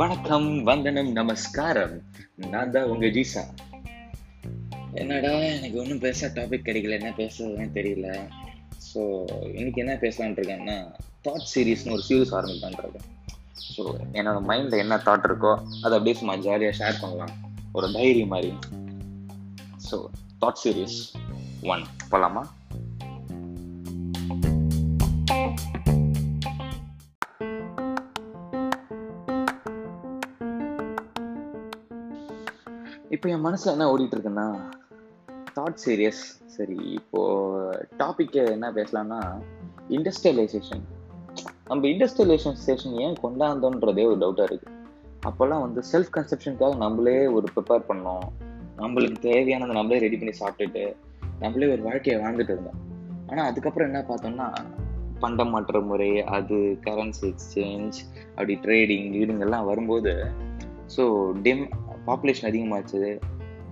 வணக்கம் வந்தனம் நமஸ்காரம். நான் தான் உங்க ஜீசா. என்னடா எனக்கு ஒன்றும் பெருசாக டாபிக் கிடைக்கல. என்ன பேசுறதுன்னு தெரியல. ஸோ இன்னைக்கு என்ன பேசலான் இருக்கேன்னா தாட் சீரீஸ்னு ஒரு சீரீஸ் ஆரம்பிக்கலான் இருக்கேன். ஸோ என்னோட மைண்டில் என்ன தாட் இருக்கோ அதை அப்படியே சும்மா ஜாலியாக ஷேர் பண்ணலாம். ஒரு டைரி மாதிரி. ஸோ தாட் சீரீஸ் ஒன் போகலாமா இப்போ என் மனசில் என்ன ஓடிட்டு இருக்குன்னா தாட் சீரியஸ் சரி இப்போ டாபிக் என்ன பேசலாம்னா இண்டஸ்ட்ரியலைசேஷன் நம்ம இண்டஸ்ட்ரியலைசேஷன் ஏன் கொண்டாந்தோன்றதே ஒரு டவுட்டாக இருக்குது அப்போல்லாம் வந்து செல்ஃப் கன்செப்ஷனுக்காக நம்மளே ஒரு ப்ரிப்பேர் பண்ணோம். நம்மளுக்கு தேவையானதை நம்மளே ரெடி பண்ணி சாப்பிட்டுட்டு நம்மளே ஒரு வாழ்க்கையை வாழ்ந்துட்டு இருந்தோம். ஆனால் அதுக்கப்புறம் என்ன பார்த்தோம்னா பண்டம் மாற்ற முறை அது கரன்சி எக்ஸ்சேஞ்ச் அப்படி ட்ரேடிங் கீடிங் எல்லாம் வரும்போது ஸோ டிம் பாப்புலேஷன் அதிகமாச்சு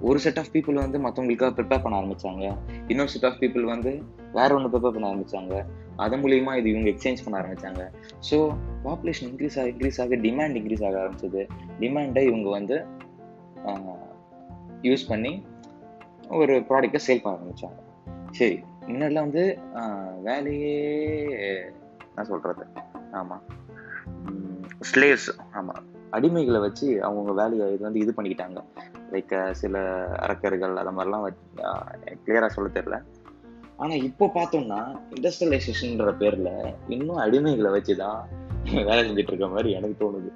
ஒரு செட் ஆஃப் பீப்புள் வந்து மற்றவங்களுக்காக ப்ரிப்பேர் பண்ண ஆரம்பித்தாங்க இன்னொரு செட் ஆஃப் பீப்புள் வந்து வேற ஒன்று ப்ரிப்பேர் பண்ண ஆரம்பிச்சாங்க. அதன் மூலியமா இது இவங்க எக்ஸ்சேஞ்ச் பண்ண ஆரம்பித்தாங்க ஸோ பாப்புலேஷன் இன்க்ரீஸ் ஆக இன்க்ரீஸ் ஆக டிமாண்ட் இன்க்ரீஸ் ஆக ஆரம்பிச்சது. டிமாண்டை இவங்க வந்து யூஸ் பண்ணி ஒரு ப்ராடக்டை சேல் பண்ண ஆரம்பித்தாங்க சரி முன்னாடிலாம் வந்து வேலையே நான் சொல்கிறது ஆமாம் ஸ்லேவ்ஸ் அடிமைகளை வச்சு அவங்கவுங்க வேலையை இது வந்து இது பண்ணிக்கிட்டாங்க. லைக் சில அரக்கர்கள் அது மாதிரிலாம் கிளியராக சொல்ல தெரியல. ஆனால் இப்போ பார்த்தோம்னா இண்டஸ்ட்ரியலைசேஷன்ன்ற பேரில் இன்னும் அடிமைகளை வச்சு தான் வேலை செஞ்சுட்டு இருக்க மாதிரி எனக்கு தோணுது.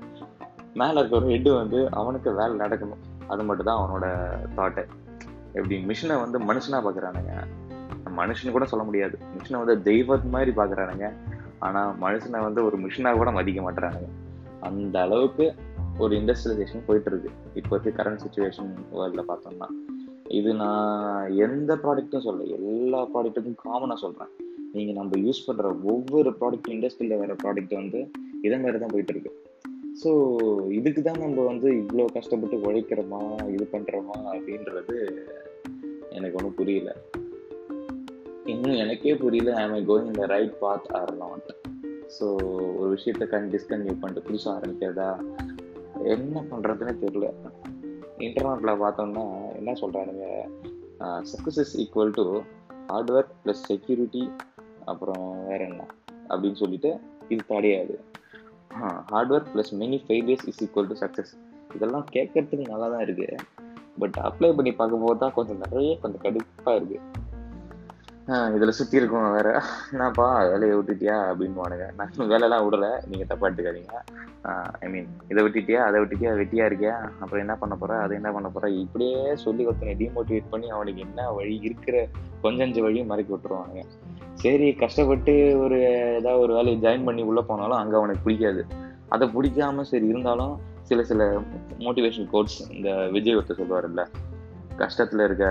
மேலே இருக்கிற ஒரு ஹெட்டு வந்து அவனுக்கு வேலை நடக்கணும். அது மட்டும் தான் அவனோட தாட்டு எப்படி மிஷினை வந்து மனுஷனாக பார்க்குறானுங்க மனுஷன் கூட சொல்ல முடியாது. மிஷினை வந்து தெய்வத் மாதிரி பார்க்குறானுங்க ஆனால் மனுஷனை வந்து ஒரு மிஷினாக கூட மதிக்க மாட்டுறானுங்க. அந்த அளவுக்கு ஒரு இண்டஸ்ட்ரியலைசேஷன் போயிட்டு இருக்கு இப்போ இருக்க கரண்ட் சுச்சுவேஷன் வேர்ல்டில் பார்த்தோம்னா. இது நான் எந்த ப்ராடக்ட்டும் சொல்ல எல்லா ப்ராடக்ட்டுக்கும் காமனாக சொல்கிறேன் நீங்கள் நம்ம யூஸ் பண்ணுற ஒவ்வொரு ப்ராடக்ட் இண்டஸ்ட்ரியில் வர ப்ராடக்ட் வந்து இதே மாதிரி தான் போயிட்டு இருக்கு ஸோ இதுக்கு தான் நம்ம வந்து இவ்வளோ கஷ்டப்பட்டு உழைக்கிறோமா இது பண்ணுறோமா அப்படின்றது எனக்கு ஒன்றும் புரியல. இன்னும் எனக்கே புரியல ஐ ஐ கோயிங் இந்த right path or not so ஒரு விஷயத்த கண் டிஸ்கன்டினியூ பண்ணிட்டு புதுசாக ஆரம்பிக்கிறதா? என்ன பண்ணுறதுன்னு தெரியல. இன்டர்நெட்டில் பார்த்தோம்னா என்ன சொல்கிறானுங்க success is equal to hard work plus security அப்புறம் வேற என்ன? அப்படின்னு சொல்லிட்டு இது தடையாது. Hard work plus many failures is equal to success இதெல்லாம் கேட்கறதுக்கு நல்லா தான் இருக்குது பட் அப்ளை பண்ணி பார்க்கும்போது தான் கொஞ்சம் நிறைய கொஞ்சம் கடுப்பாக இருக்குது இதில் சுற்றி இருக்கும் வேற. என்னப்பா வேலையை விட்டுட்டியா அப்படின்னு வானுங்க நான் வேலைலாம் விடலை. நீங்கள் தப்பா எடுத்துக்காதீங்க. ஐ மீன் இதை விட்டுட்டியா அதை விட்டுட்டியா வெட்டியா இருக்கியா? அப்புறம் என்ன பண்ண போற? அதை என்ன பண்ண போற? இப்படியே சொல்லி ஒருத்தனை டிமோட்டிவேட் பண்ணி அவனுக்கு என்ன வழி இருக்கிற கொஞ்சஞ்ச வழியும் மறைக்கி விட்டுருவானுங்க. சரி கஷ்டப்பட்டு ஒரு ஏதாவது ஒரு வேலையை ஜாயின் பண்ணி உள்ளே போனாலும் அங்கே அவனுக்கு பிடிக்காது. அதை பிடிக்காம சரி இருந்தாலும் சில சில மோட்டிவேஷன் கோட்ஸ் இந்த விஜய் ஒருத்தர் சொல்லுவார்ல கஷ்டத்தில் இருக்க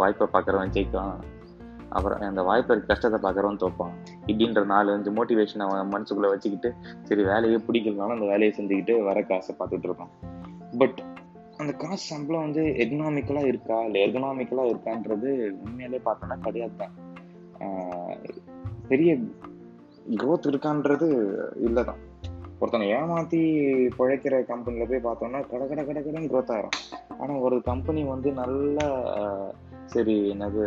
வாய்ப்பை பார்க்குறவன் ஜெயிக்கும் அப்புறம் அந்த வாய்ப்பு இருக்க கஷ்டத்தை பார்க்குறவன் தோப்பான். இப்படின்ற நாலு அஞ்சு மோட்டிவேஷன் அவன் மனசுக்குள்ளே வச்சுக்கிட்டு சரி வேலையே பிடிக்கலனாலும் அந்த வேலையை செஞ்சுக்கிட்டு வர காசை பார்த்துட்டு இருப்பான். பட் அந்த காசு சம்பளம் வந்து எக்கனாமிக்கலாக இருக்கா? இல்லை எக்கனாமிக்கலாக இருக்கான்றது உண்மையிலே பார்த்தோன்னா கிடையாது தான். பெரிய க்ரோத் இருக்கான்றது இல்லை தான். ஒருத்தனை ஏமாற்றி பிழைக்கிற கம்பெனியில் போய் பார்த்தோம்னா கடை கடை கடை கடைன்னு க்ரோத் ஆகிடும் ஆனால் ஒரு கம்பெனி வந்து நல்ல சரி என்னது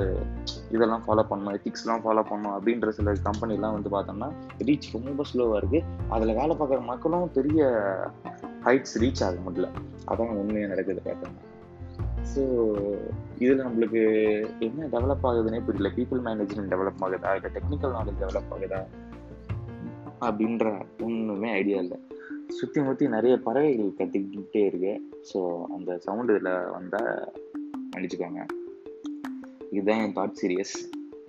இதெல்லாம் ஃபாலோ பண்ணணும் எத்திக்ஸ்லாம் ஃபாலோ பண்ணணும் அப்படின்ற சில கம்பெனிலாம் வந்து பார்த்தோம்னா ரீச் ரொம்ப ஸ்லோவாக இருக்குது அதில் வேலை பார்க்குற மக்களும் பெரிய ஹைட்ஸ் ரீச் ஆக முடியல. அதான் உண்மையாக நடக்குது பார்த்தோம்னா. ஸோ இதில் நம்மளுக்கு என்ன டெவலப் ஆகுதுன்னே புரியல. பீப்புள் மேனேஜ்மெண்ட் டெவலப் ஆகுதா? இல்லை டெக்னிக்கல் நாலேஜ் டெவலப் ஆகுதா? அப்படின்ற ஒன்றுமே ஐடியா இல்லை. சுற்றி முற்றி நிறைய பறவைகள் கத்திக்கிட்டே இருக்கு. ஸோ அந்த சவுண்டு இதில் வந்தால் மன்னிச்சுக்கோங்க. இதுதான் என் தாட் சீரியஸ்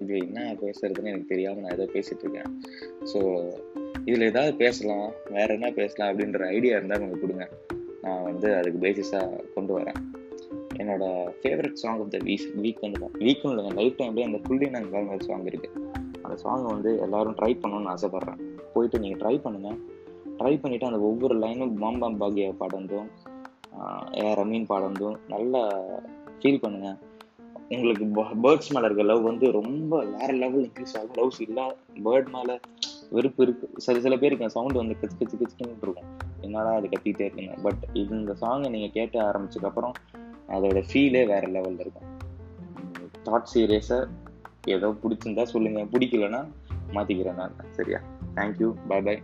இது என்ன பேசுறதுன்னு எனக்கு தெரியாமல் நான் ஏதோ பேசிட்டு இருக்கேன். ஸோ இதில் ஏதாவது பேசலாம் வேற என்ன பேசலாம் அப்படின்ற ஐடியா இருந்தால் எனக்கு கொடுங்க. நான் வந்து அதுக்கு பேசிஸாக கொண்டு வரேன். என்னோட favourite song of the week week வந்து வீக்கும் இல்லைங்க லைஃப் டைம்லேயே அந்த புள்ளி நாங்கள் ஒரு சாங் இருக்குது அந்த சாங்கை வந்து எல்லாரும் ட்ரை பண்ணணும்னு ஆசைப்பட்றேன். போயிட்டு நீங்கள் ட்ரை பண்ணுங்கள் ட்ரை பண்ணிவிட்டு அந்த ஒவ்வொரு லைனும் பாம்பாம் பாக்யா பாடந்தும் ஏ ரமீன் பாடந்தும் நல்லா ஃபீல் பண்ணுங்கள் எங்களுக்கு பேர்ட்ஸ் மேலே இருக்க லவ் வந்து ரொம்ப வேற லெவல் இன்க்ரீஸ் ஆகும். லவ்ஸ் இல்லை பேர்ட் மேலே வெறுப்பு இருக்கு. சில சில பேருக்கு சவுண்ட் வந்து கச்சு கச்சு கச்சுன்னு இருக்கும். என்னடா அது கத்திட்டே இருக்குங்க பட் இது இந்த சாங்கை நீங்கள் கேட்க ஆரம்பிச்சதுக்கப்புறம் அதோட ஃபீலே வேற லெவலில் இருக்கும். தாட் சீரியஸை ஏதோ பிடிச்சிருந்தா சொல்லுங்க. பிடிக்கலன்னா மாத்திக்கிறேன் நான். சரியா? தேங்க்யூ பை பை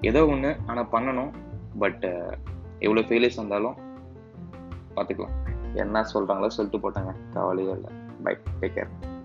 ஏதோ ஒன்று ஆனால் பண்ணணும். பட் எவ்வளோ ஃபெயிலியர்ஸ் வந்தாலும் பார்த்துக்கலாம். என்ன சொல்கிறாங்களோ சொல்லிட்டு போட்டாங்க. கவலையே இல்லை. Bye take care